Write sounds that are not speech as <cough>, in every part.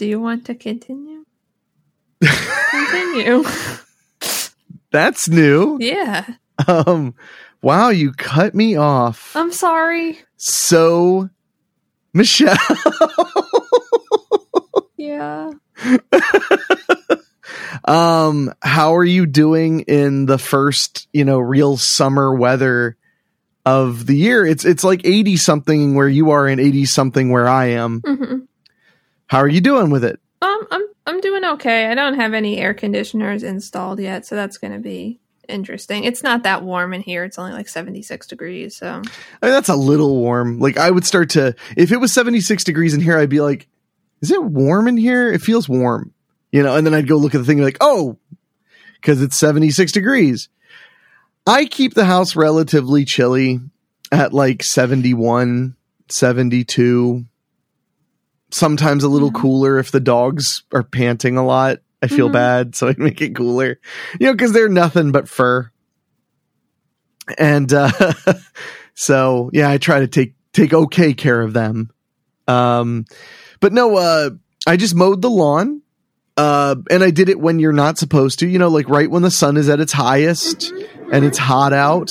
Do you want to continue? continue. <laughs> That's new. Yeah. Um wow, you cut me off. I'm sorry. So Michelle. <laughs> Yeah. um how are you doing in the first, you know, real summer weather of the year? It's it's like 80 something where you are and 80 something where I am. hmm How are you doing with it? Um, I'm I'm doing okay. I don't have any air conditioners installed yet, so that's going to be interesting. It's not that warm in here. It's only like 76 degrees, so I mean, that's a little warm. Like I would start to if it was 76 degrees in here, I'd be like, is it warm in here? It feels warm. You know, and then I'd go look at the thing and be like, oh, because it's 76 degrees. I keep the house relatively chilly at like 71, 72. Sometimes a little Yeah. cooler if the dogs are panting a lot. I feel Mhm. bad, so I make it cooler. You know, because they're nothing but fur. And uh <laughs> so yeah, I try to take take okay care of them. Um but no, uh I just mowed the lawn. Uh and I did it when you're not supposed to, you know, like right when the sun is at its highest and it's hot out.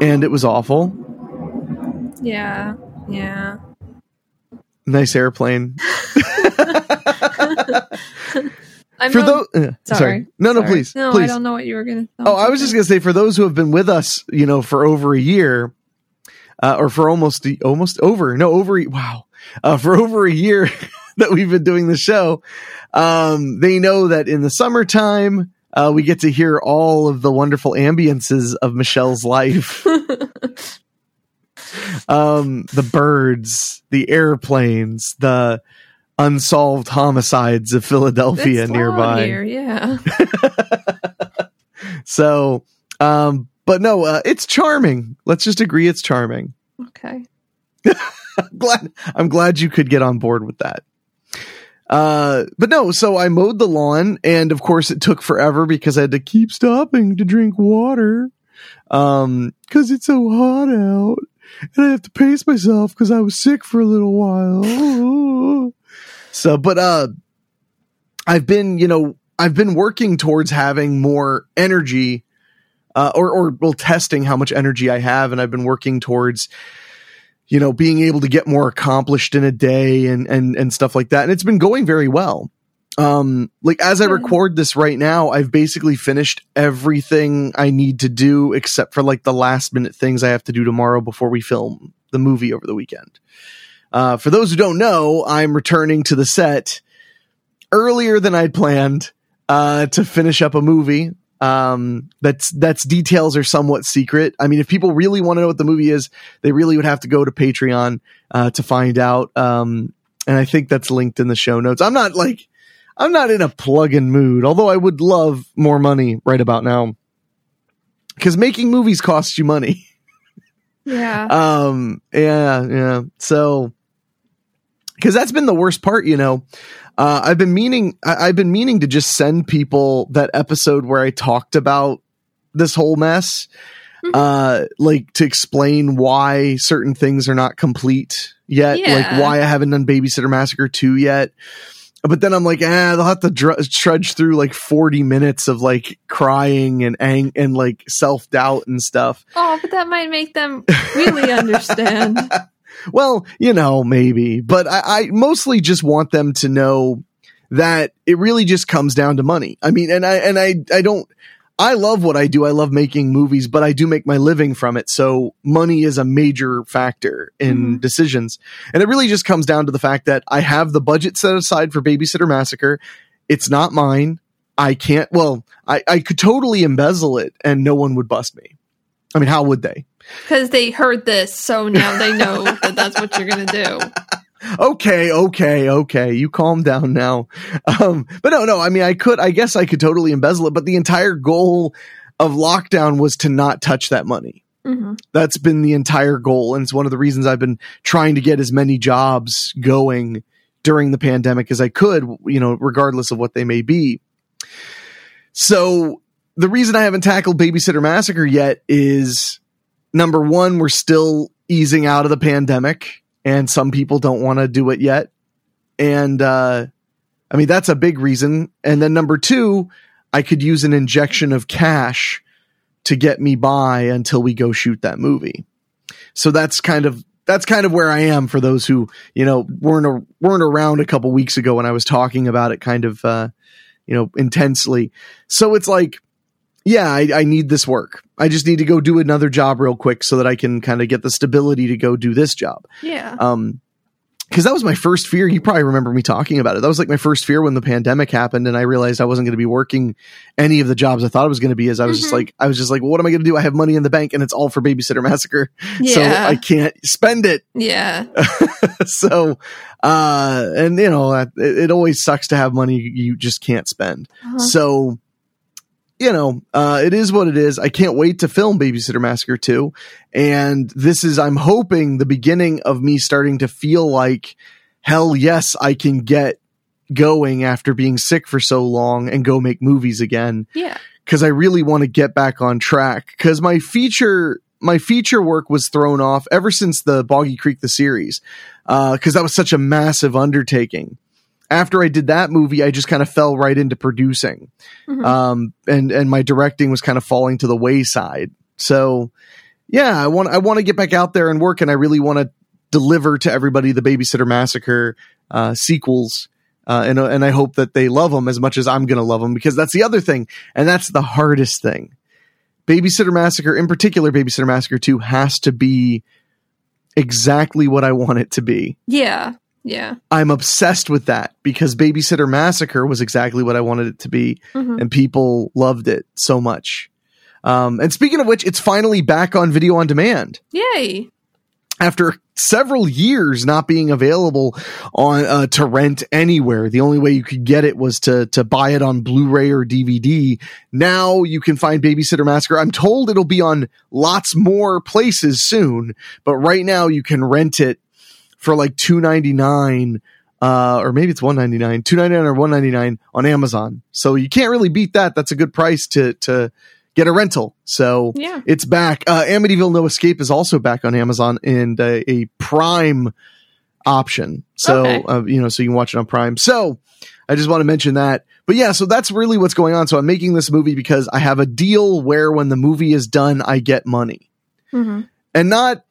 And it was awful. yeah, yeah. Nice airplane. I'm For those uh, sorry. sorry. No, no, Sorry. please. No, please. I don't know what you were going to. Oh, I was just gonna say for those who have been with us, you know, for over a year, uh, or for almost almost over no over wow, uh, for over a year <laughs> that we've been doing the show, um, they know that in the summertime uh, we get to hear all of the wonderful ambiances of Michelle's life. <laughs> um, the birds, the airplanes, the unsolved homicides of Philadelphia nearby. Here, yeah. <laughs> So, um, but no, uh, it's charming. Let's just agree it's charming. Okay. I'm <laughs> glad I'm glad you could get on board with that. Uh, but no, so I mowed the lawn, and of course it took forever because I had to keep stopping to drink water. Um, because it's so hot out, and I have to pace myself because I was sick for a little while. <laughs> so, but uh, I've been, you know, I've been working towards having more energy, uh, or or well, testing how much energy I have, and I've been working towards you know, being able to get more accomplished in a day and and and stuff like that. And it's been going very well. Um like as I record this right now, I've basically finished everything I need to do except for like the last minute things I have to do tomorrow before we film the movie over the weekend. Uh for those who don't know, I'm returning to the set earlier than I'd planned uh to finish up a movie. Um that's that's details are somewhat secret. I mean if people really want to know what the movie is they really would have to go to patreon uh to find out. Um and i think that's linked in the show notes. I'm not like i'm not in a plug-in mood although i would love more money right about now. Because making movies costs you money. <laughs> Yeah. um yeah yeah. So because that's been the worst part you know. Uh i've been meaning I- i've been meaning to just send people that episode where i talked about this whole mess Mhm. uh like to explain why certain things are not complete yet like why i haven't done babysitter massacre 2 yet but then i'm like ah they'll have to dr- trudge through like 40 minutes of like crying and ang- and like self-doubt and stuff oh, but that might make them really <laughs> understand. well, you know, maybe, but I, I mostly just want them to know that it really just comes down to money. I mean, and I, and I, I don't, I love what I do. I love making movies, but I do make my living from it. So money is a major factor in Mhm. decisions. And it really just comes down to the fact that I have the budget set aside for Babysitter Massacre. It's not mine. I can't, well, I, I could totally embezzle it and no one would bust me. I mean, how would they? Because they heard this, so now they know that that's what you're going to do. <laughs> okay, okay, okay. You calm down now. Um, but no, no. I mean, I could. I guess I could totally embezzle it. But the entire goal of lockdown was to not touch that money. hmm That's been the entire goal, and it's one of the reasons I've been trying to get as many jobs going during the pandemic as I could. You know, regardless of what they may be. So the reason I haven't tackled Babysitter Massacre yet is number one, we're still easing out of the pandemic and some people don't want to do it yet. And, uh, I mean, that's a big reason. And then number two, I could use an injection of cash to get me by until we go shoot that movie. So that's kind of, that's kind of where I am for those who, you know, weren't, a, weren't around a couple weeks ago when I was talking about it kind of, uh, you know, intensely. So it's like, yeah, I, I need this work. I just need to go do another job real quick so that I can kind of get the stability to go do this job. Yeah. Um, because that was my first fear. You probably remember me talking about it. That was like my first fear when the pandemic happened, and I realized I wasn't going to be working any of the jobs I thought I was going to be. As I was just Mhm. like, I was just like, well, what am I going to do? I have money in the bank, and it's all for Babysitter Massacre, <laughs> so I can't spend it. yeah. <laughs> so, uh, and you know, it, it always sucks to have money you just can't spend. Uh-huh. So, you know, uh, it is what it is. I can't wait to film Babysitter Massacre 2. And this is, I'm hoping, the beginning of me starting to feel like, hell yes, I can get going after being sick for so long and go make movies again. Yeah. Cause I really want to get back on track. Cause my feature, my feature work was thrown off ever since the Boggy Creek, the series. Uh, cause that was such a massive undertaking. After I did that movie, I just kind of fell right into producing Mhm. um, and and my directing was kind of falling to the wayside. So, yeah, I want I want to get back out there and work, and I really want to deliver to everybody the Babysitter Massacre uh, sequels. Uh, and and I hope that they love them as much as I'm going to love them because that's the other thing, and that's the hardest thing. Babysitter Massacre, in particular, Babysitter Massacre Two, has to be exactly what I want it to be. yeah. Yeah. I'm obsessed with that because Babysitter Massacre was exactly what I wanted it to be Mhm. and people loved it so much. Um, and speaking of which, it's finally back on video on demand Yay. after several years not being available on uh, to rent anywhere. The only way you could get it was to to buy it on Blu-ray or DVD. Now you can find Babysitter Massacre. I'm told it'll be on lots more places soon, but right now you can rent it for like two ninety nine. Uh, or maybe it's one ninety nine, two ninety nine, or one ninety nine on Amazon. So you can't really beat that. That's a good price to to get a rental. So Yeah. it's back. Uh, Amityville No Escape is also back on Amazon and uh, a Prime option. So Okay. uh, you know, so you can watch it on Prime. So I just want to mention that. But yeah, so that's really what's going on. So I'm making this movie because I have a deal where when the movie is done, I get money, hmm and not.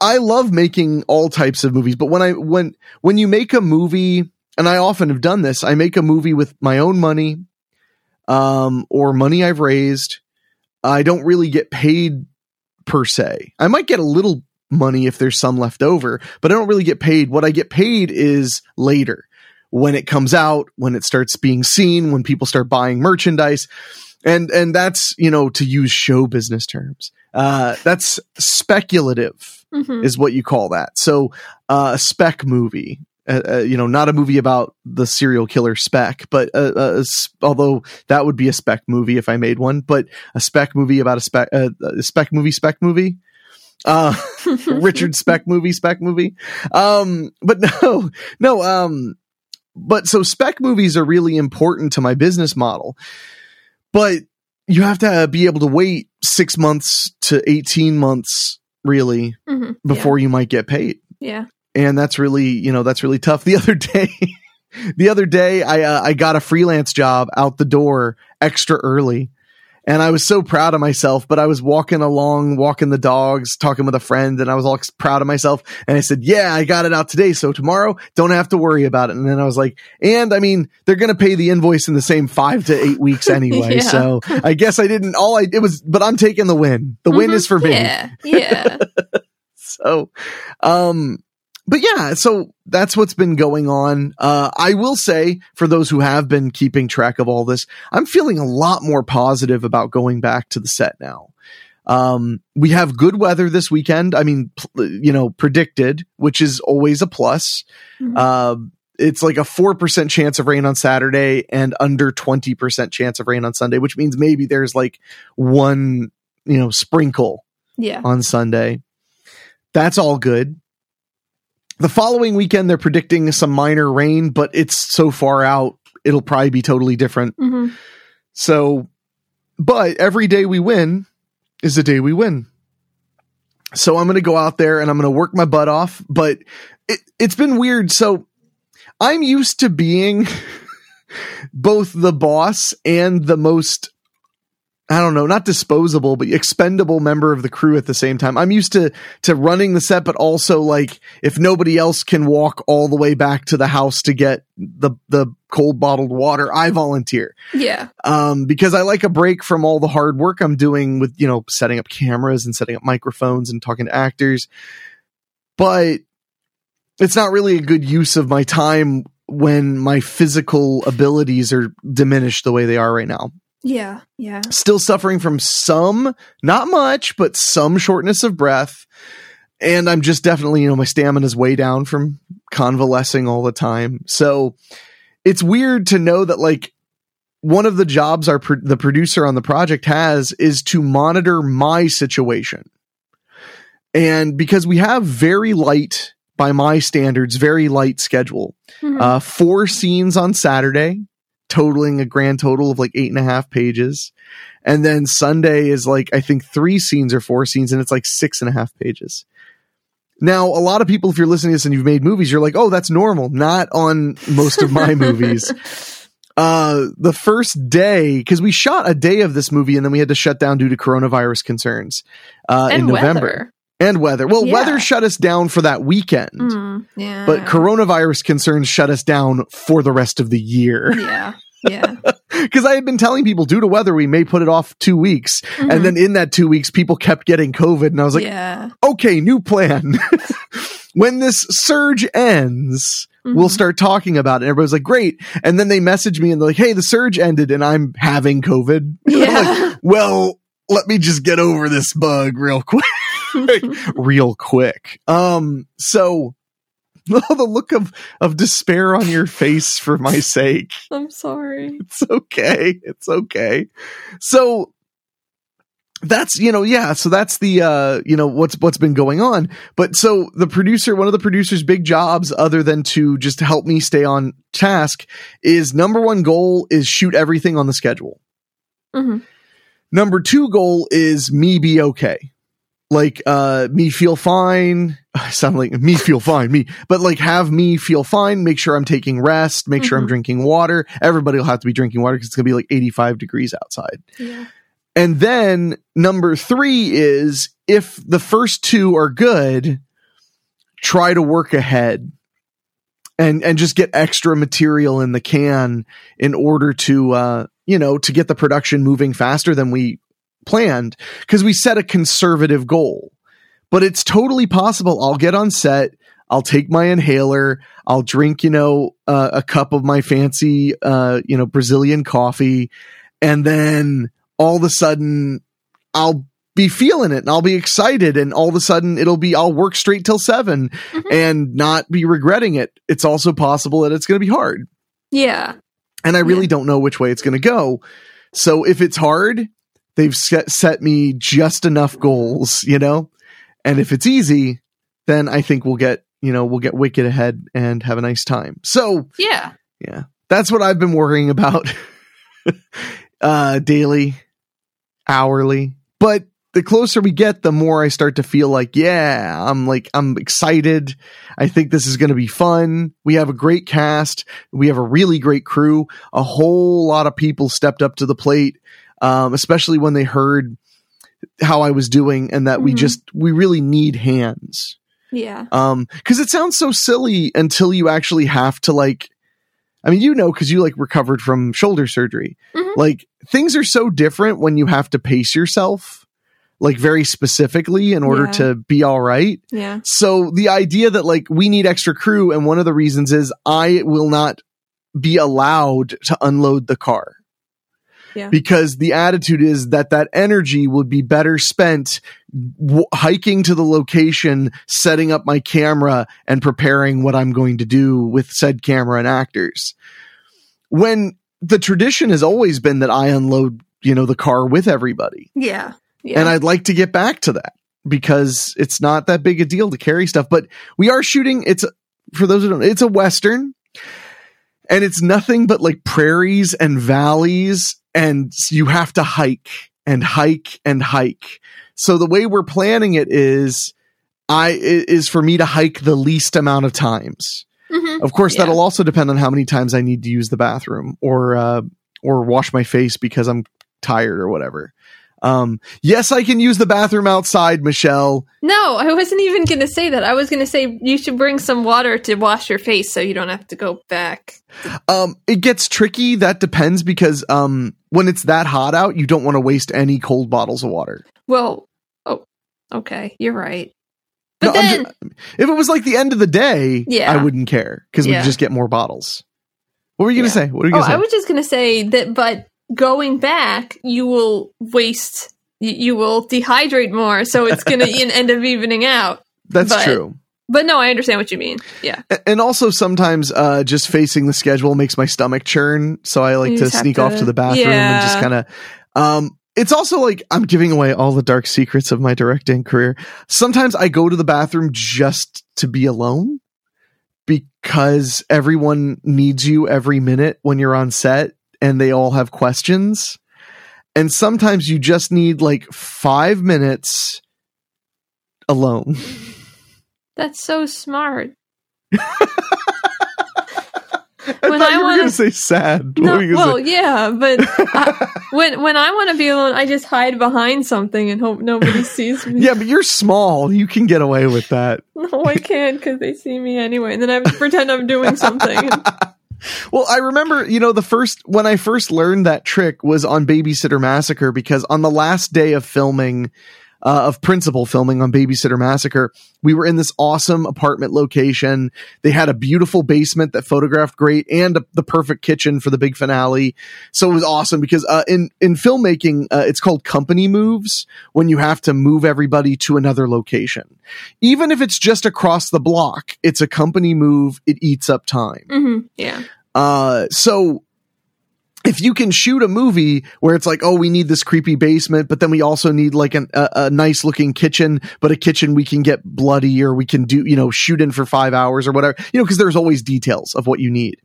I love making all types of movies, but when I when when you make a movie, and I often have done this, I make a movie with my own money, um, or money I've raised. I don't really get paid per se. I might get a little money if there's some left over, but I don't really get paid. What I get paid is later when it comes out, when it starts being seen, when people start buying merchandise. And and that's, you know, to use show business terms. Uh that's speculative hmm is what you call that. So, uh, a spec movie, uh, uh, you know, not a movie about the serial killer Speck, but uh, uh, although that would be a spec movie if I made one, but a spec movie about a spec, uh, a spec movie, spec movie. Uh, <laughs> Richard Speck movie, spec movie. Um, but <laughs> no, no, um, but so spec movies are really important to my business model, but you have to be able to wait six months to 18 months really hmm before you might get paid. Yeah. and that's really you know that's really tough. <laughs> The other day the other day i uh, i got a freelance job out the door extra early and i was so proud of myself but i was walking along walking the dogs talking with a friend and i was all proud of myself and i said yeah i got it out today so tomorrow don't have to worry about it and then i was like and i mean they're going to pay the invoice in the same 5 to 8 weeks <laughs> anyway Yeah. so i guess i didn't all i it was but i'm taking the win the win Mhm. is for me Yeah. Yeah. <laughs> so um but yeah so that's what's been going on uh i will say for those who have been keeping track of all this i'm feeling a lot more positive about going back to the set now Um, we have good weather this weekend. I mean, pl- you know, predicted, which is always a plus. Mhm. Uh, it's like a 4% chance of rain on Saturday and under 20% chance of rain on Sunday, which means maybe there's like one, you know, sprinkle yeah. on Sunday. That's all good. The following weekend, they're predicting some minor rain, but it's so far out, it'll probably be totally different. hmm So, but every day we win is the day we win. So I'm going to go out there and I'm going to work my butt off, but it, it's been weird. So I'm used to being <laughs> both the boss and the most I don't know, not disposable, but expendable member of the crew at the same time. I'm used to to running the set, but also like if nobody else can walk all the way back to the house to get the the cold bottled water, I volunteer. Yeah. Um, because I like a break from all the hard work I'm doing with, you know, setting up cameras and setting up microphones and talking to actors. But it's not really a good use of my time when my physical abilities are diminished the way they are right now Yeah. Yeah. still suffering from some, not much, but some shortness of breath. And I'm just definitely, you know, my stamina is way down from convalescing all the time. So it's weird to know that like one of the jobs our pro- the producer on the project has is to monitor my situation. And because we have very light by my standards, very light schedule. Mhm. Uh, four scenes on Saturday, totaling a grand total of like eight and a half pages. And then Sunday is like, I think three scenes or four scenes, and it's like six and a half pages. Now, a lot of people, if you're listening to this and you've made movies, you're like, oh, that's normal. Not on most of my <laughs> movies. Uh, the first day, because we shot a day of this movie and then we had to shut down due to coronavirus concerns uh, in November weather. And weather. Well, Yeah. weather shut us down for that weekend. Mm, yeah. But coronavirus concerns shut us down for the rest of the year. Yeah. <laughs> Yeah. Because I had been telling people, due to weather, we may put it off two weeks. Mhm. And then in that two weeks, people kept getting COVID. And I was like, yeah. okay, new plan. <laughs> when this surge ends, we'll Mhm. start talking about it. And everybody's like, great. And then they message me and they're like, hey, the surge ended and I'm having COVID. And <laughs> I'm like, Yeah. well, let me just get over this bug real quick. Real quick. Um, so <laughs> oh, the look of of despair on your face for my <laughs> sake. I'm sorry. It's okay. It's okay. So that's you know yeah so that's the uh you know what's what's been going on but so the producer one of the producer's big jobs other than to just help me stay on task is number one goal is shoot everything on the schedule hmm Number two goal is me be okay. Like, uh, me feel fine. <laughs> I sound like me feel fine, me, but like have me feel fine. Make sure I'm taking rest. Make sure I'm Mhm. drinking water. Everybody will have to be drinking water because it's going to be like 85 degrees outside. Yeah. And then number three is if the first two are good, try to work ahead and, and just get extra material in the can in order to, uh, you know, to get the production moving faster than we planned because we set a conservative goal. But it's totally possible. I'll get on set. I'll take my inhaler. I'll drink, you know, uh, a cup of my fancy, uh, you know, Brazilian coffee. And then all of a sudden I'll be feeling it and I'll be excited. And all of a sudden it'll be, I'll work straight till 7 Mhm. and not be regretting it. It's also possible that it's going to be hard. Yeah. And I really Yeah. don't know which way it's going to go. So if it's hard, they've set, set me just enough goals, you know? And if it's easy, then I think we'll get, you know, we'll get wicked ahead and have a nice time. So Yeah. yeah, that's what I've been worrying about <laughs> uh, daily, hourly. But the closer we get, the more I start to feel like, yeah, I'm like, I'm excited. I think this is going to be fun. We have a great cast. We have a really great crew. A whole lot of people stepped up to the plate, um, especially when they heard how I was doing and that we Mhm. just, we really need hands. Yeah. Um, cause it sounds so silly until you actually have to like, I mean, you know, cause you like recovered from shoulder surgery. Mhm. Like things are so different when you have to pace yourself, like very specifically in order Yeah. to be all right. Yeah. So the idea that like we need extra crew, and one of the reasons is I will not be allowed to unload the car. Yeah. because the attitude is that that energy would be better spent w- hiking to the location, setting up my camera and preparing what I'm going to do with said camera and actors. When the tradition has always been that I unload, you know, the car with everybody. Yeah. Yeah. And I'd like to get back to that because it's not that big a deal to carry stuff. But we are shooting. It's for those who don't. It's a western, and it's nothing but like prairies and valleys, and you have to hike and hike and hike. So the way we're planning it is, I is for me to hike the least amount of times. Mhm. Of course, Yeah. that'll also depend on how many times I need to use the bathroom or uh, or wash my face because I'm tired or whatever. Um, yes, I can use the bathroom outside, Michelle. No, I wasn't even going to say that. I was going to say you should bring some water to wash your face so you don't have to go back. Um, it gets tricky. That depends because um, when it's that hot out, you don't want to waste any cold bottles of water. Well, oh, okay, you're right. But No, then, ju- if it was like the end of the day, Yeah. I wouldn't care because Yeah. we'd just get more bottles. What were you Yeah. gonna say? What were you oh, gonna say? I was just going to say that, but going back, you will waste, you, you will dehydrate more, so it's going <laughs> to end up evening out. That's but- true. But no, I understand what you mean. Yeah. And also sometimes uh, just facing the schedule makes my stomach churn, so I like to sneak off to- to the bathroom and just kind of. Um, it's also like I'm giving away all the dark secrets of my directing career. Sometimes I go to the bathroom just to be alone because everyone needs you every minute when you're on set, and they all have questions. And sometimes you just need like five minutes alone. <laughs> That's so smart. <laughs> I When thought I going to say sad. No, were you gonna well, say? yeah, but <laughs> I, when when I want to be alone, I just hide behind something and hope nobody sees me. Yeah, but you're small. You can get away with that. No, I can't because they see me anyway, and then I pretend I'm doing something. Well, I remember, you know, the first when I first learned that trick was on Babysitter Massacre because on the last day of filming uh, of principal filming on Babysitter Massacre, we were in this awesome apartment location. They had a beautiful basement that photographed great and a, the perfect kitchen for the big finale. So it was awesome because uh, in in filmmaking, uh, it's called company moves when you have to move everybody to another location. Even if it's just across the block, it's a company move. It eats up time. hmm Yeah, Uh, so if you can shoot a movie where it's like, oh, we need this creepy basement, but then we also need like an, a, a nice looking kitchen, but a kitchen we can get bloody or we can do, you know, shoot in for five hours or whatever, you know, because there's always details of what you need.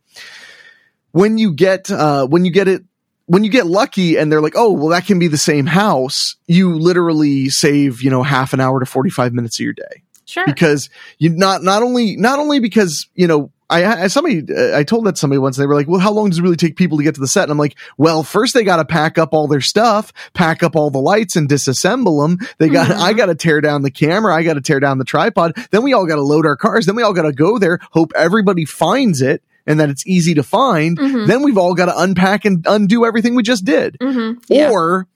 When you get, uh, when you get it, when you get lucky and they're like, oh, well, that can be the same house, you literally save, you know, half an hour to 45 minutes of your day sure. because you not not only not only because you know I, I somebody uh, I told that somebody once they were like, well, how long does it really take people to get to the set? And I'm like, well, first they got to pack up all their stuff, pack up all the lights and disassemble them. They got Mhm. I got to tear down the camera, I got to tear down the tripod. Then we all got to load our cars. Then we all got to go there, hope everybody finds it and that it's easy to find. Mhm. Then we've all got to unpack and undo everything we just did. hmm Yeah. Or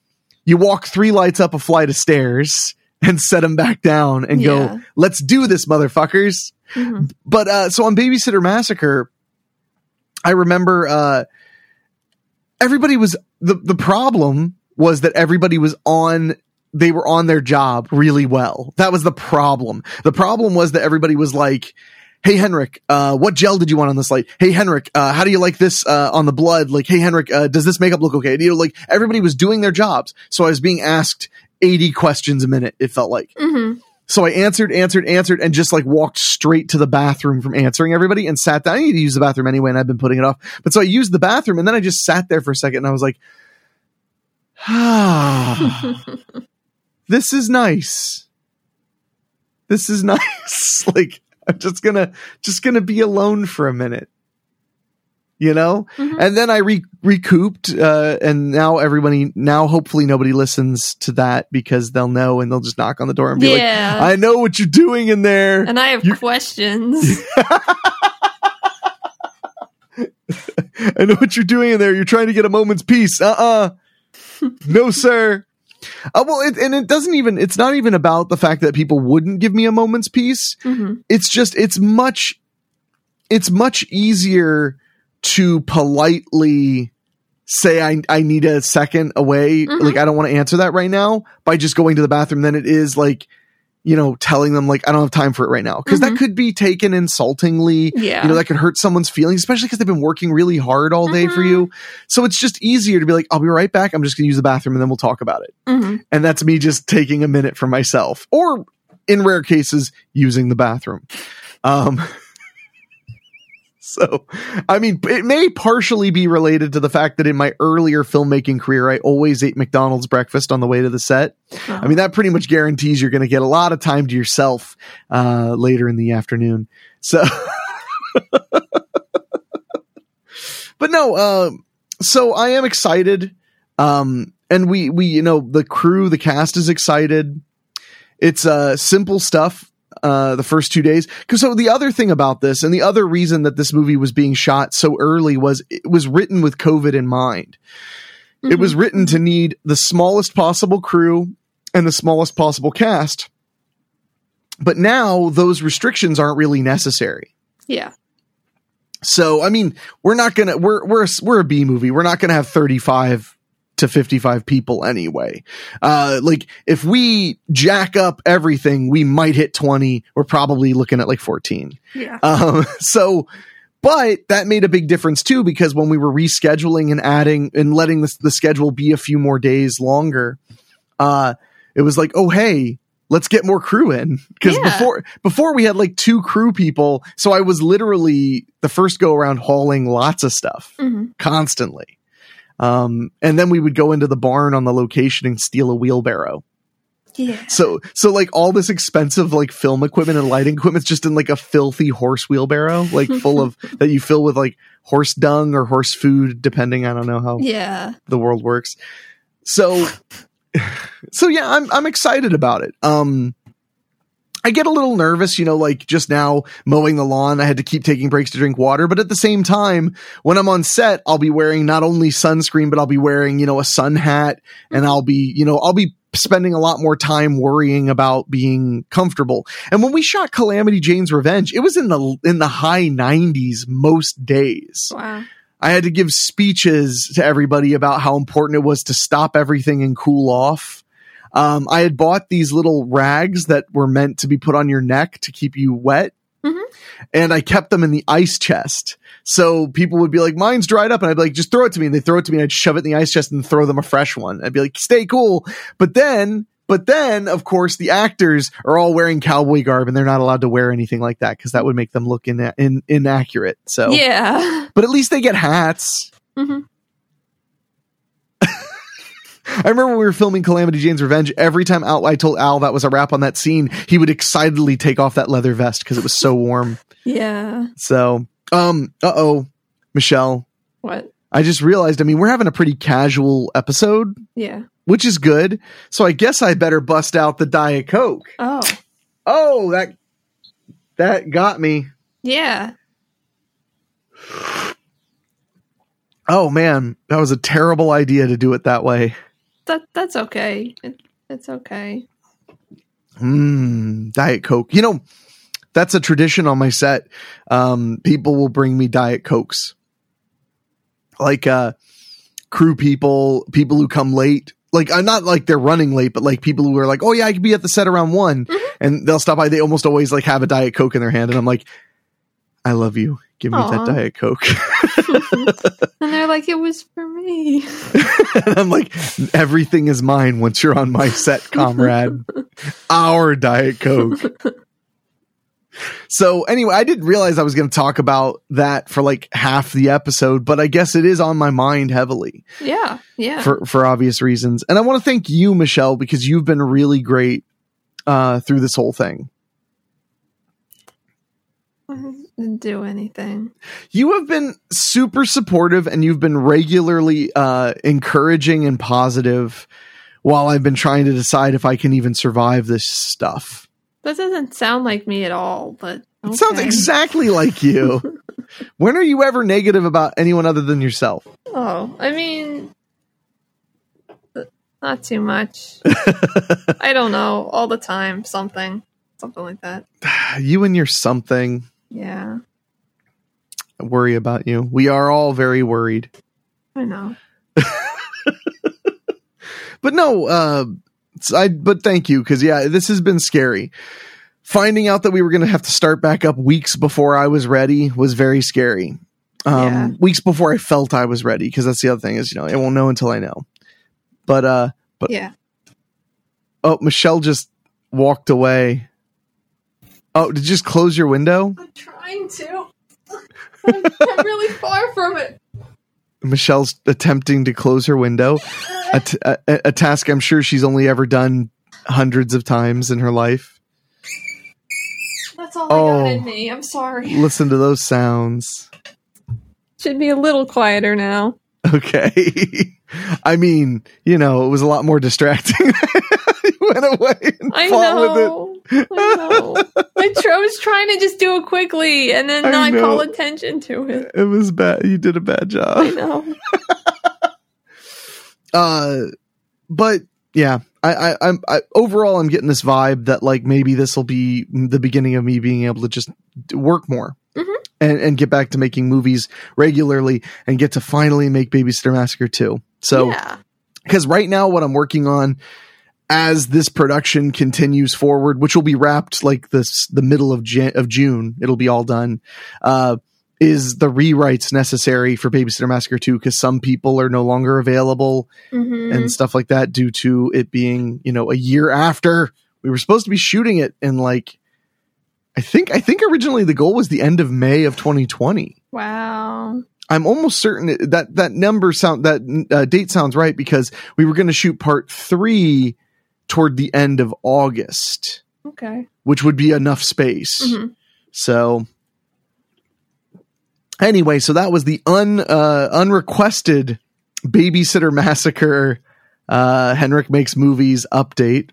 you walk three lights up a flight of stairs <laughs> and set them back down and Yeah. go, let's do this, motherfuckers. hmm But uh, so on Babysitter Massacre, I remember uh, everybody was the the problem was that everybody was on they were on their job really well. That was the problem. The problem was that everybody was like, "Hey Henrik, uh, what gel did you want on this light? Hey Henrik, uh, how do you like this uh, on the blood? Like, hey Henrik, uh, does this makeup look okay?" You know, like everybody was doing their jobs, so I was being asked eighty questions a minute. It felt like. hmm So I answered, answered, answered, and just like walked straight to the bathroom from answering everybody and sat down. I need to use the bathroom anyway, and I've been putting it off. But so I used the bathroom, and then I just sat there for a second, and I was like, ah, <laughs> this is nice. This is <laughs> nice. like I'm just gonna, just gonna be alone for a minute. You know, Mhm. and then I re- recouped, uh, and now everybody, now hopefully nobody listens to that because they'll know and they'll just knock on the door and be like, Yeah. I know what you're doing in there. and I have You- questions. <laughs> I know what you're doing in there. You're trying to get a moment's peace. Uh uh <laughs> no, sir. Uh, well, it, and it doesn't even, it's not even about the fact that people wouldn't give me a moment's peace. hmm It's just, it's much, it's much easier to politely say I I need a second away, Mhm. like I don't want to answer that right now by just going to the bathroom than it is like you know telling them like I don't have time for it right now because that Mhm. could be taken insultingly. Yeah. You know that could hurt someone's feelings, especially because they've been working really hard all day for Mhm. you. So it's just easier to be like, I'll be right back. I'm just going to use the bathroom and then we'll talk about it. Mhm. And that's me just taking a minute for myself, or in rare cases, using the bathroom. Um, <laughs> so, I mean, it may partially be related to the fact that in my earlier filmmaking career, I always ate McDonald's breakfast on the way to the set. I mean, that pretty much guarantees you're going to get a lot of time to yourself uh, later in the afternoon. So, <laughs> but no, uh, so I am excited. Um, and we, we, you know, the crew, the cast is excited. It's uh, simple stuff. Uh, the first two days. Cause so the other thing about this and the other reason that this movie was being shot so early was it was written with COVID in mind. It was Mhm. written to need the smallest possible crew and the smallest possible cast. But now those restrictions aren't really necessary. Yeah. So, I mean, we're not going to we're we're a- we're a B movie. We're not going to have 35 to 55 people anyway. Uh like if we jack up everything, we might hit 20. We're probably looking at like 14. Yeah. Um, <laughs> so, but that made a big difference too, because when we were rescheduling and adding and letting the, the schedule be a few more days longer, uh, it was like, oh, hey, let's get more crew in. Cause Yeah. before, before we had like two crew people. So I was literally the first go around hauling lots of stuff Mhm. constantly. Um, and then we would go into the barn on the location and steal a wheelbarrow. Yeah. So, so like all this expensive like film equipment and lighting equipment's just in like a filthy horse wheelbarrow, like full of <laughs> that you fill with like horse dung or horse food, depending. I don't know how Yeah. the world works. So, <laughs> so yeah, I'm I'm excited about it. Um, I get a little nervous, you know, like just now mowing the lawn, I had to keep taking breaks to drink water. But at the same time, when I'm on set, I'll be wearing not only sunscreen, but I'll be wearing, you know, a sun hat and I'll be, you know, I'll be spending a lot more time worrying about being comfortable. And when we shot Calamity Jane's Revenge, it was in the, in the high nineties most days. Wow. I had to give speeches to everybody about how important it was to stop everything and cool off. Um, I had bought these little rags that were meant to be put on your neck to keep you wet. Mhm. And I kept them in the ice chest. So people would be like, mine's dried up. And I'd be like, just throw it to me. And they throw it to me. And I'd shove it in the ice chest and throw them a fresh one. I'd be like, stay cool. But then, but then, of course, the actors are all wearing cowboy garb and they're not allowed to wear anything like that because that would make them look in, in, inaccurate. So, Yeah. but at least they get hats. Mhm. <laughs> I remember when we were filming Calamity Jane's Revenge, every time Al, I told Al that was a wrap on that scene, he would excitedly take off that leather vest because it was so warm. <laughs> Yeah. So, um, uh oh, Michelle, What? I just realized, I mean, we're having a pretty casual episode, Yeah. which is good. So I guess I better bust out the Diet Coke. Oh. Oh, that, that got me. Yeah. <sighs> Oh man, that was a terrible idea to do it that way. That that's okay. It, it's okay. Mmm, Diet Coke. You know, that's a tradition on my set. Um, people will bring me Diet Cokes. Like uh crew people, people who come late. Like I'm not like they're running late, but like people who are like, Oh yeah, I could be at the set around one Mhm. and they'll stop by. They almost always like have a Diet Coke in their hand, and I'm like, I love you. Give me Aw. that Diet Coke. <laughs> <laughs> and they're like, it was for me. <laughs> <laughs> and I'm like, everything is mine once you're on my set, comrade. Our Diet Coke. So anyway, I didn't realize I was going to talk about that for like half the episode, but I guess it is on my mind heavily Yeah. Yeah. for for obvious reasons. And I want to thank you, Michelle, because you've been really great uh, through this whole thing. I didn't do anything. You have been super supportive, and you've been regularly uh, encouraging and positive. While I've been trying to decide if I can even survive this stuff. That doesn't sound like me at all, but It sounds exactly like you. <laughs> when are you ever negative about anyone other than yourself? Oh, I mean, uh, not too much. <laughs> I don't know. All the time, something, something like that. <sighs> you and your something. Yeah, I worry about you. We are all very worried. I know. <laughs> but no, uh, I, but thank you. Cause yeah, this has been scary. Finding out that we were going to have to start back up weeks before I was ready was very scary. Um, Yeah. weeks before I felt I was ready. Cause that's the other thing is, you know, I won't know until I know. But, uh, but Yeah. oh, Michelle just walked away. Oh, did you just close your window? I'm trying to. I'm, I'm really far from it. Michelle's attempting to close her window, a, t- a, a task I'm sure she's only ever done hundreds of times in her life. That's all I Oh. got in me. I'm sorry. Listen to those sounds. Should be a little quieter now. Okay. <laughs> I mean, you know, it was a lot more distracting. <laughs> <laughs> went away and I fought with it. know. I know. I, <laughs> tr- I was trying to just do it quickly and then I not know. call attention to it. It was bad. You did a bad job. I know. <laughs> Uh, but yeah, I, I, I'm I, overall, I'm getting this vibe that like maybe this will be the beginning of me being able to just work more Mhm. and, and get back to making movies regularly and get to finally make Babysitter Massacre 2. So, yeah. because right now what I'm working on as this production continues forward, which will be wrapped like this the middle of Jan- of June, it'll be all done. Uh, is the rewrites necessary for Babysitter Massacre 2 because some people are no longer available Mhm. and stuff like that due to it being, you know, a year after we were supposed to be shooting it in like I think I think originally the goal was the end of May of 2020. wow. I'm almost certain that that number sound that uh, date sounds right because we were going to shoot part 3 toward the end of August, Okay. which would be enough space. Mhm. So anyway, so that was the un uh, unrequested babysitter massacre uh Henrik makes movies update.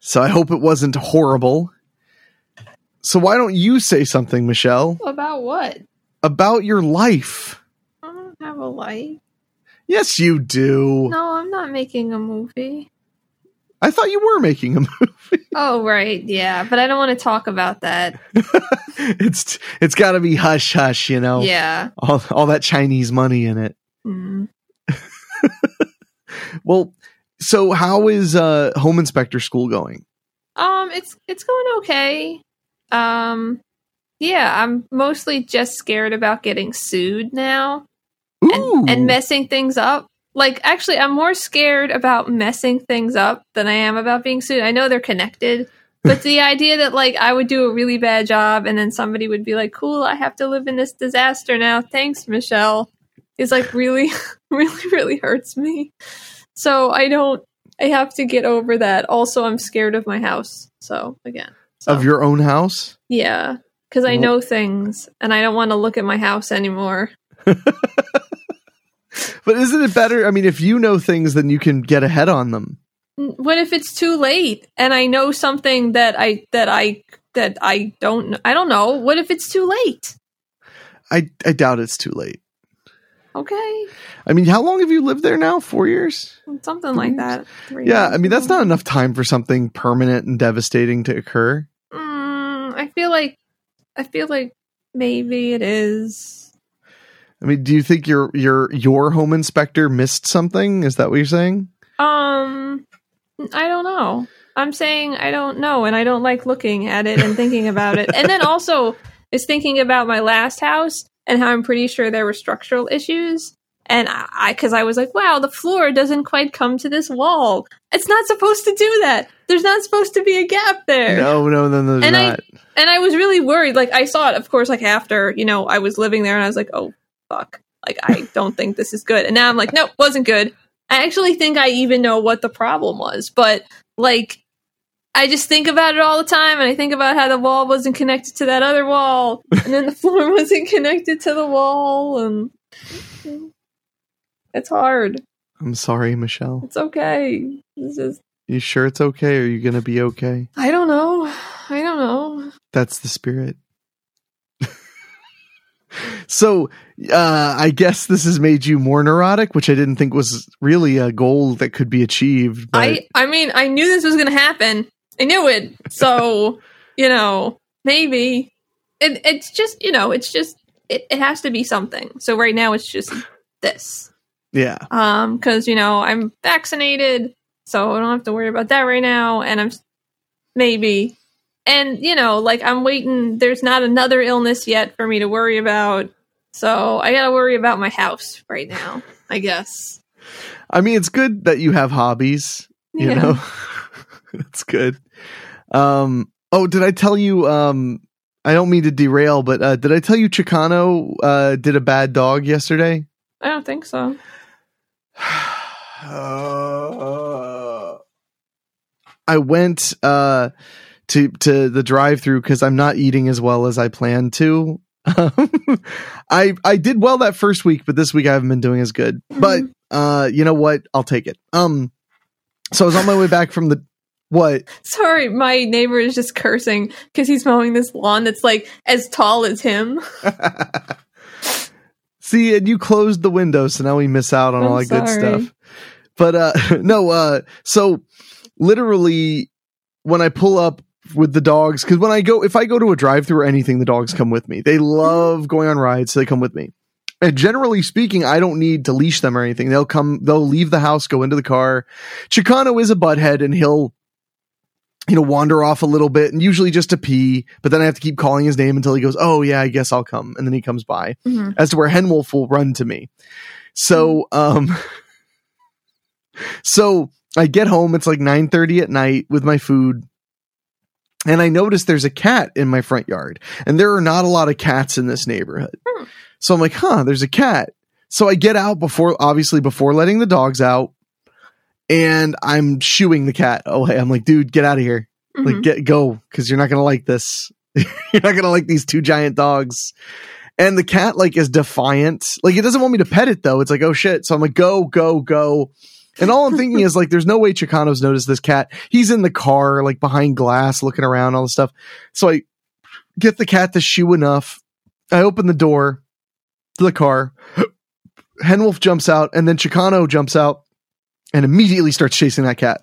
So I hope it wasn't horrible. So why don't you say something, Michelle, About what? about your life? I don't have a life. Yes, you do. No, I'm not making a movie. I thought you were making a <laughs> movie. Oh, right. Yeah. But I don't want to talk about that. <laughs> it's it's got to be hush hush, you know. Yeah. All all that Chinese money in it. Mm. <laughs> Well, so how is uh home inspector school going? Um, it's it's going okay. Um, yeah, I'm mostly just scared about getting sued now. And, and messing things up. Like, actually, I'm more scared about messing things up than I am about being sued. I know they're connected, but the <laughs> idea that like I would do a really bad job and then somebody would be like, "Cool, I have to live in this disaster now. Thanks, Michelle," is like really, <laughs> really, really hurts me. So I don't. I have to get over that. Also, I'm scared of my house. So again, so, of your own house? yeah, because I know things and I don't want to look at my house anymore. <laughs> But isn't it better? I mean, if you know things, then you can get ahead on them. What if it's too late and I know something that I that I that I don't I don't know. What if it's too late? I I doubt it's too late. Okay, I mean, how long have you lived there now? Four years? something like that. Three Yeah, years I mean that's not enough time for something permanent and devastating to occur. Mm, I feel like I feel like maybe it is. I mean, do you think your your your home inspector missed something? Is that what you're saying? Um, I don't know. I'm saying I don't know, and I don't like looking at it and thinking about it. And then also is thinking about my last house and how I'm pretty sure there were structural issues. And I, because I, was like, wow, the floor doesn't quite come to this wall. It's not supposed to do that. There's not supposed to be a gap there. No, no, no, no, And I- And I was really worried. Like I saw it, of course, like after you know I was living there, and I was like, oh fuck, like I don't think this is good. And now I'm like, nope, wasn't good. I actually think I even know what the problem was, but like I just think about it all the time, and I think about how the wall wasn't connected to that other wall, and then the <laughs> floor wasn't connected to the wall, and it's hard. I'm sorry, Michelle. It's okay. It's just You sure it's okay? Are you gonna be okay? I don't know. I don't know. That's the spirit. So, uh, I guess this has made you more neurotic, which I didn't think was really a goal that could be achieved. But I I mean, I knew this was going to happen. I knew it. So, <laughs> you know, maybe it, it's just, you know, it's just it, it has to be something. So right now it's just this. Yeah. Um, because you know I'm vaccinated, so I don't have to worry about that right now, and I'm maybe, and you know, like I'm waiting. There's not another illness yet for me to worry about, so I gotta worry about my house right now. I guess. I mean, it's good that you have hobbies. You Yeah. know, <laughs> it's good. Um. Oh, did I tell you? Um. I don't mean to derail, but uh, did I tell you Chicano uh, did a bad dog yesterday? I don't think so. <sighs> Uh, I went uh, to to the drive-through because I'm not eating as well as I planned to. <laughs> I I did well that first week, but this week I haven't been doing as good. But uh, you know what? I'll take it. Um, so I was on my way back from the what? Sorry, my neighbor is just cursing because he's mowing this lawn that's like as tall as him. <laughs> See, and you closed the window, so now we miss out on all I'm that good stuff. But uh <laughs> no, uh so literally when I pull up with the dogs, because when I go if I go to a drive through or anything, the dogs come with me. They love going on rides, so they come with me. And generally speaking, I don't need to leash them or anything. They'll come, they'll leave the house, go into the car. Chicano is a butthead and he'll you know, wander off a little bit and usually just to pee, but then I have to keep calling his name until he goes, Oh yeah, I guess I'll come. And then he comes by Mhm. as to where Henwolf will run to me. So, um, <laughs> so I get home. It's like nine thirty at night with my food, and I notice there's a cat in my front yard, and there are not a lot of cats in this neighborhood. Hmm. So I'm like, huh, there's a cat. So I get out before, obviously, before letting the dogs out, and I'm shooing the cat away. I'm like, dude, get out of here Mhm. like get go because you're not gonna like this <laughs> you're not gonna like these two giant dogs and the cat like is defiant like it doesn't want me to pet it though it's like oh shit so i'm like go go go and all i'm thinking is like there's no way chicano's noticed this cat he's in the car like behind glass looking around all the stuff so i get the cat to shoo enough i open the door to the car <gasps> henwolf jumps out and then chicano jumps out and immediately starts chasing that cat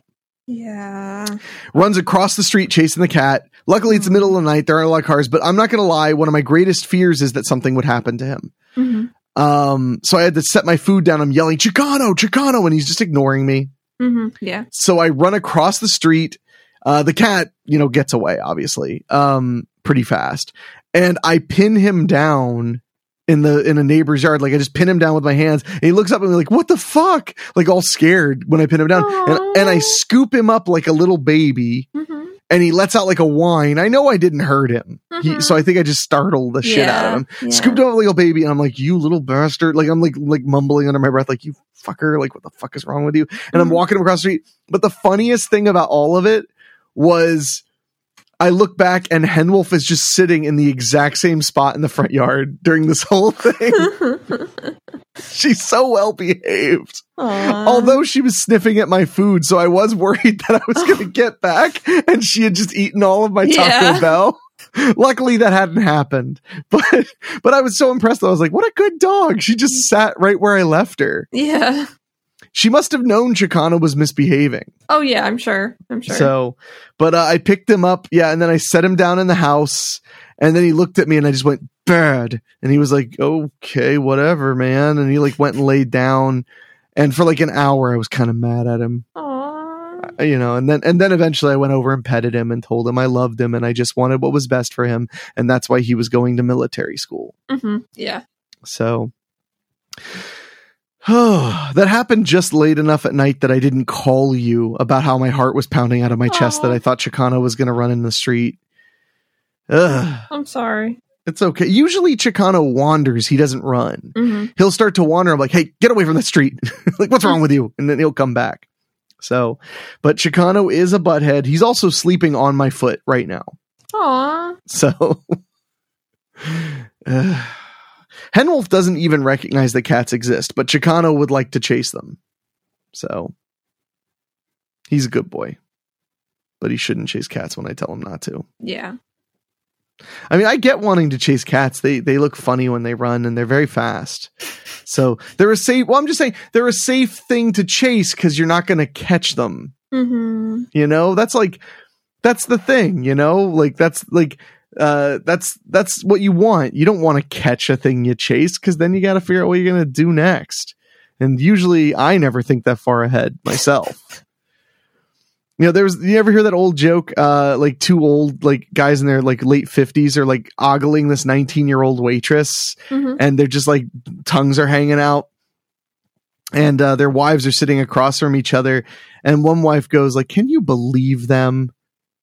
yeah. runs across the street chasing the cat. Luckily, it's the middle of the night. There aren't a lot of cars, but I'm not going to lie. One of my greatest fears is that something would happen to him. Mhm. Um, so I had to set my food down. I'm yelling, Chicano, Chicano, and he's just ignoring me. Mhm. Yeah. So I run across the street. Uh, the cat, you know, gets away, obviously, um, pretty fast. And I pin him down in the, in a neighbor's yard. Like I just pin him down with my hands and he looks up at me like, what the fuck? Like all scared when I pin him down. And, and I scoop him up like a little baby Mhm. And he lets out like a whine. I know I didn't hurt him. He, Mhm. so I think I just startled the shit out of him. yeah. Scooped up like a baby, and I'm like, "You little bastard!" Like I'm like like mumbling under my breath, like "You fucker!" Like what the fuck is wrong with you? And I'm Mhm. walking him across the street. But the funniest thing about all of it was. I look back and Henwolf is just sitting in the exact same spot in the front yard during this whole <laughs> thing. <laughs> <laughs> She's so well behaved. Although she was sniffing at my food, so I was worried <laughs> that I was going <laughs> to get back and she had just eaten all of my Taco Yeah. Bell. Luckily that hadn't happened. But but I was so impressed. I was like, what a good dog. She just sat right where I left her. yeah. She must have known Chicano was misbehaving. Oh yeah, I'm sure. I'm sure. So, but uh, I picked him up, yeah, and then I set him down in the house, and then he looked at me, and I just went bad, and he was like, "Okay, whatever, man," and he like went and laid down, and for like an hour, I was kind of mad at him, Aw. Uh, you know, and then and then eventually I went over and petted him and told him I loved him and I just wanted what was best for him, and that's why he was going to military school. Mhm. Yeah. So. Oh, <sighs> that happened just late enough at night that I didn't call you about how my heart was pounding out of my chest that I thought Chicano was going to run in the street. Ugh, I'm sorry. it's okay. Usually Chicano wanders, he doesn't run. hmm He'll start to wander. I'm like, hey, get away from the street. <laughs> like, what's wrong with you? And then he'll come back. So, but Chicano is a butthead. He's also sleeping on my foot right now. Aw. So, <laughs> uh, Henwolf doesn't even recognize that cats exist, but Chicano would like to chase them. So, he's a good boy, but he shouldn't chase cats when I tell him not to. Yeah. I mean, I get wanting to chase cats. They they look funny when they run and they're very fast. So they're a safe. Well, I'm just saying they're a safe thing to chase because you're not going to catch them. hmm You know, that's like that's the thing. You know, like that's like uh, that's that's what you want. You don't want to catch a thing you chase because then you got to figure out what you're gonna do next. And usually, I never think that far ahead myself. You know, there's you ever hear that old joke? Uh, like two old like guys in their like late fifties are like ogling this 19 year old waitress, Mhm. and they're just like tongues are hanging out, and uh, their wives are sitting across from each other, and one wife goes like, "Can you believe them?"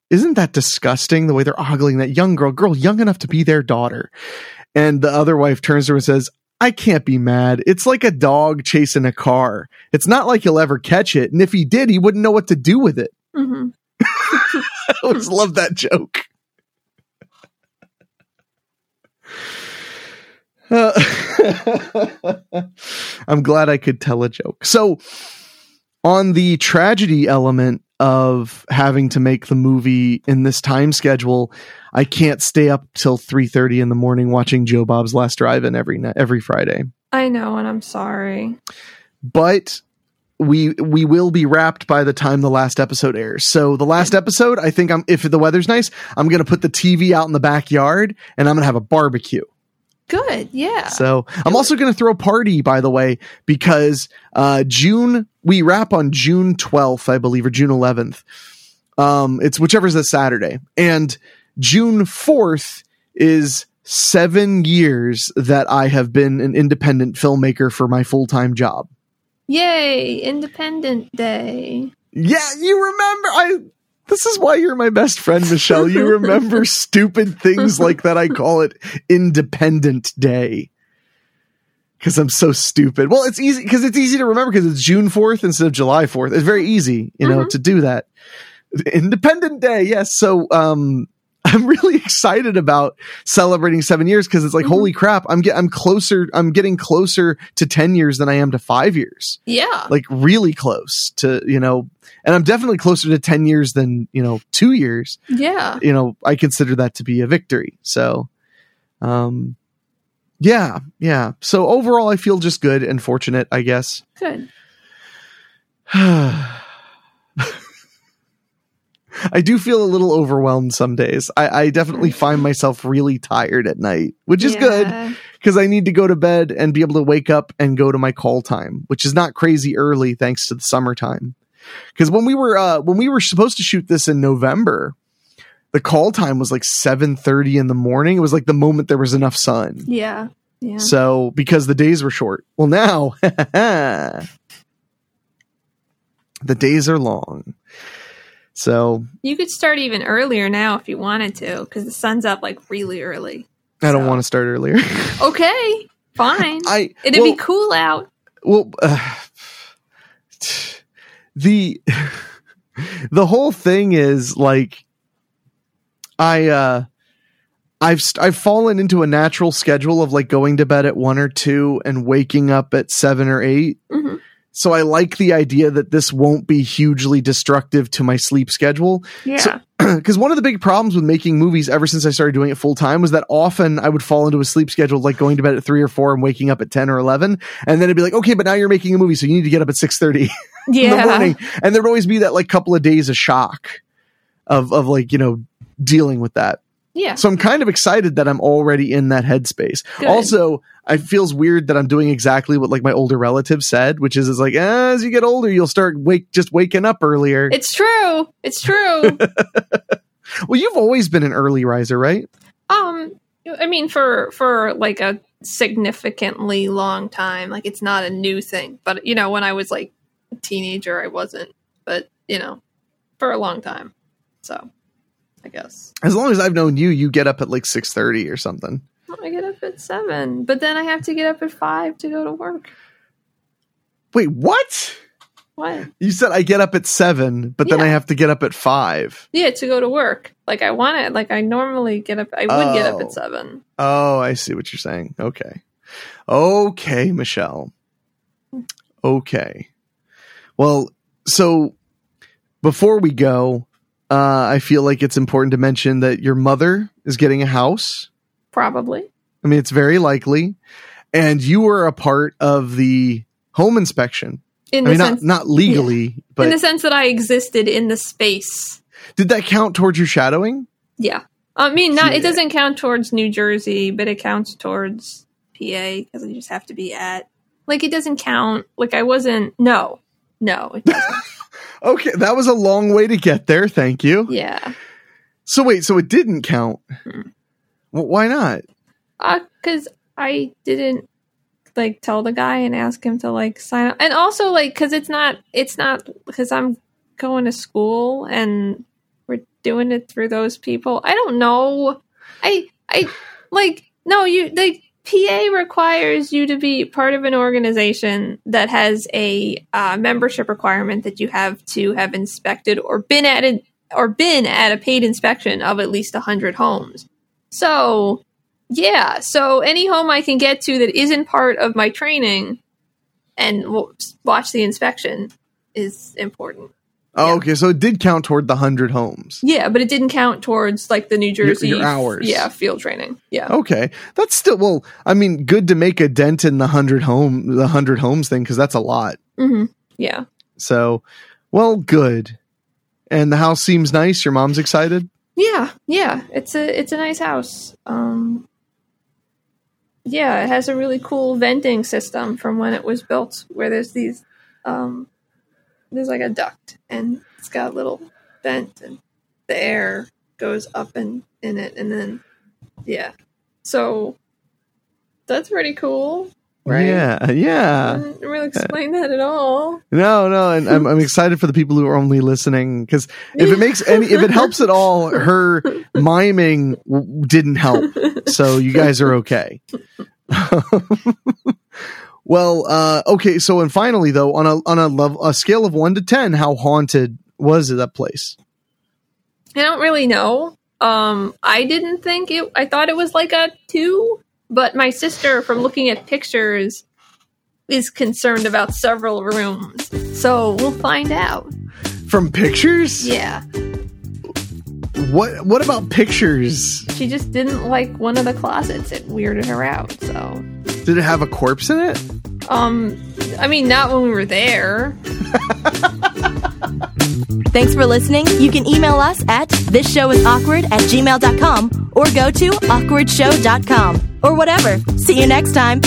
isn't that disgusting the way they're ogling that young girl, girl young enough to be their daughter? And the other wife turns to her and says, I can't be mad. It's like a dog chasing a car. It's not like he'll ever catch it. And if he did, he wouldn't know what to do with it. Mhm. <laughs> I always love that joke. Uh, <laughs> I'm glad I could tell a joke. So, on the tragedy element of having to make the movie in this time schedule, I can't stay up till 3:30 in the morning watching Joe Bob's Last Drive-In every every Friday. I know, and I'm sorry. But we we will be wrapped by the time the last episode airs. So the last episode, I think I'm if the weather's nice, I'm going to put the TV out in the backyard and I'm going to have a barbecue. Good, yeah. So I'm also going to throw a party, by the way, because uh, June we wrap on June 12th, I believe, or June 11th. Um, it's whichever's the Saturday, and June 4th is seven years that I have been an independent filmmaker for my full time job. Yay, Independent Day. Yeah, you remember I. This is why you're my best friend, Michelle. You <laughs> remember stupid things like that. I call it Independent Day because I'm so stupid. Well, it's easy because it's easy to remember because it's June 4th instead of July 4th. It's very easy, you know, Mhm. to do that. Independent Day, yes. So, um, I'm really excited about celebrating seven years because it's like, Mhm. holy crap! I'm get, I'm closer. I'm getting closer to ten years than I am to five years Yeah. like really close to you know and i'm definitely closer to 10 years than you know two years yeah. you know i consider that to be a victory so um yeah yeah so overall i feel just good and fortunate i guess Good. <sighs> <sighs> i do feel a little overwhelmed some days i, I definitely find myself really tired at night which is good because I need to go to bed and be able to wake up and go to my call time, which is not crazy early thanks to the summertime. Because when we were uh, when we were supposed to shoot this in November, the call time was like seven thirty in the morning. It was like the moment there was enough sun. Yeah. Yeah. So because the days were short. Well, now <laughs> the days are long. So You could start even earlier now if you wanted to, because the sun's up like really early. I don't want to start earlier. <laughs> Okay, fine. I It'd well, be cool out. well uh, the <laughs> the whole thing is like i uh i've st- i've fallen into a natural schedule of like going to bed at 1 or 2 and waking up at 7 or 8 Mhm. So i like the idea that this won't be hugely destructive to my sleep schedule Yeah. <clears throat> So- because one of the big problems with making movies ever since I started doing it full time was that often I would fall into a sleep schedule like going to bed at three or four and waking up at ten or eleven, and then it'd be like, okay, but now you're making a movie, so you need to get up at six thirty yeah. <laughs> in the morning, and there'd always be that like couple of days of shock of of like you know dealing with that. Yeah. So I'm kind of excited that I'm already in that headspace. Good. Also, it feels weird that I'm doing exactly what like my older relative said, which is, is like eh, as you get older, you'll start wake just waking up earlier. It's true. It's true. <laughs> well, you've always been an early riser, right? um, I mean, for for like a significantly long time, like it's not a new thing. But you know, when I was like a teenager, I wasn't. But you know, for a long time. So, I guess As long as I've known you, you get up at like six thirty or something. I get up at seven, but then I have to get up at five to go to work. Wait, what? What? You said I get up at seven, but then I have to get up at five. Yeah, to go to work. Like I want it. Like I normally get up. I would get up Oh. at seven. Oh, I see what you're saying. Okay. Okay, Michelle. Hmm. Okay. Well, so before we go, uh, I feel like it's important to mention that your mother is getting a house. Probably. I mean, it's very likely. And you were a part of the home inspection. In I the mean, sense, not, not legally, but in the sense that I existed in the space. did that count towards your shadowing? Yeah. I mean, not PA. it doesn't count towards New Jersey, but it counts towards PA because you just have to be at. Like it doesn't count. Like I wasn't. No, no, it doesn't. <laughs> Okay, that was a long way to get there. Thank you. yeah, So wait, so it didn't count. Hmm. Well, why not? because I didn't like tell the guy and ask him to like sign up, and also like because it's not it's not because I'm going to school and we're doing it through those people. I don't know. I I like no you like PA requires you to be part of an organization that has a uh, membership requirement that you have to have inspected or been at it or been at a paid inspection of at least 100 homes. So, yeah, so any home I can get to that isn't part of my training and watch the inspection is important. Oh, Yeah. okay, so it did count toward the hundred homes. Yeah, but it didn't count towards like the New Jersey your hours. Yeah, field training. Yeah. Okay, that's still well. I mean, good to make a dent in the hundred home, the hundred homes thing because that's a lot. hmm Yeah. So, well, good. And the house seems nice. Your mom's excited. Yeah, yeah, it's a it's a nice house. Um, yeah, it has a really cool venting system from when it was built, where there's these, um, there's like a duct, and it's got a little vent, and the air goes up and in it, and then yeah, so that's pretty cool, right? Yeah, I yeah. didn't really explain that at all. No, no, and I'm, I'm excited for the people who are only listening because if it makes any, if it helps at all, her miming w- didn't help. So you guys are okay. <laughs> well, uh, okay. So and finally, though, on a on a level a scale of one to ten, how haunted was that place? I don't really know. Um, I didn't think it. I thought it was like a two, but my sister, from looking at pictures, is concerned about several rooms. So we'll find out. From pictures? Yeah, What What about pictures? she just didn't like one of the closets. It weirded her out. So, Did it have a corpse in it? um, I mean, not when we were there. <laughs> Thanks for listening. You can email us at thisshowis.awkward at gmail.com or go to awkwardshow.com or whatever. See you next time.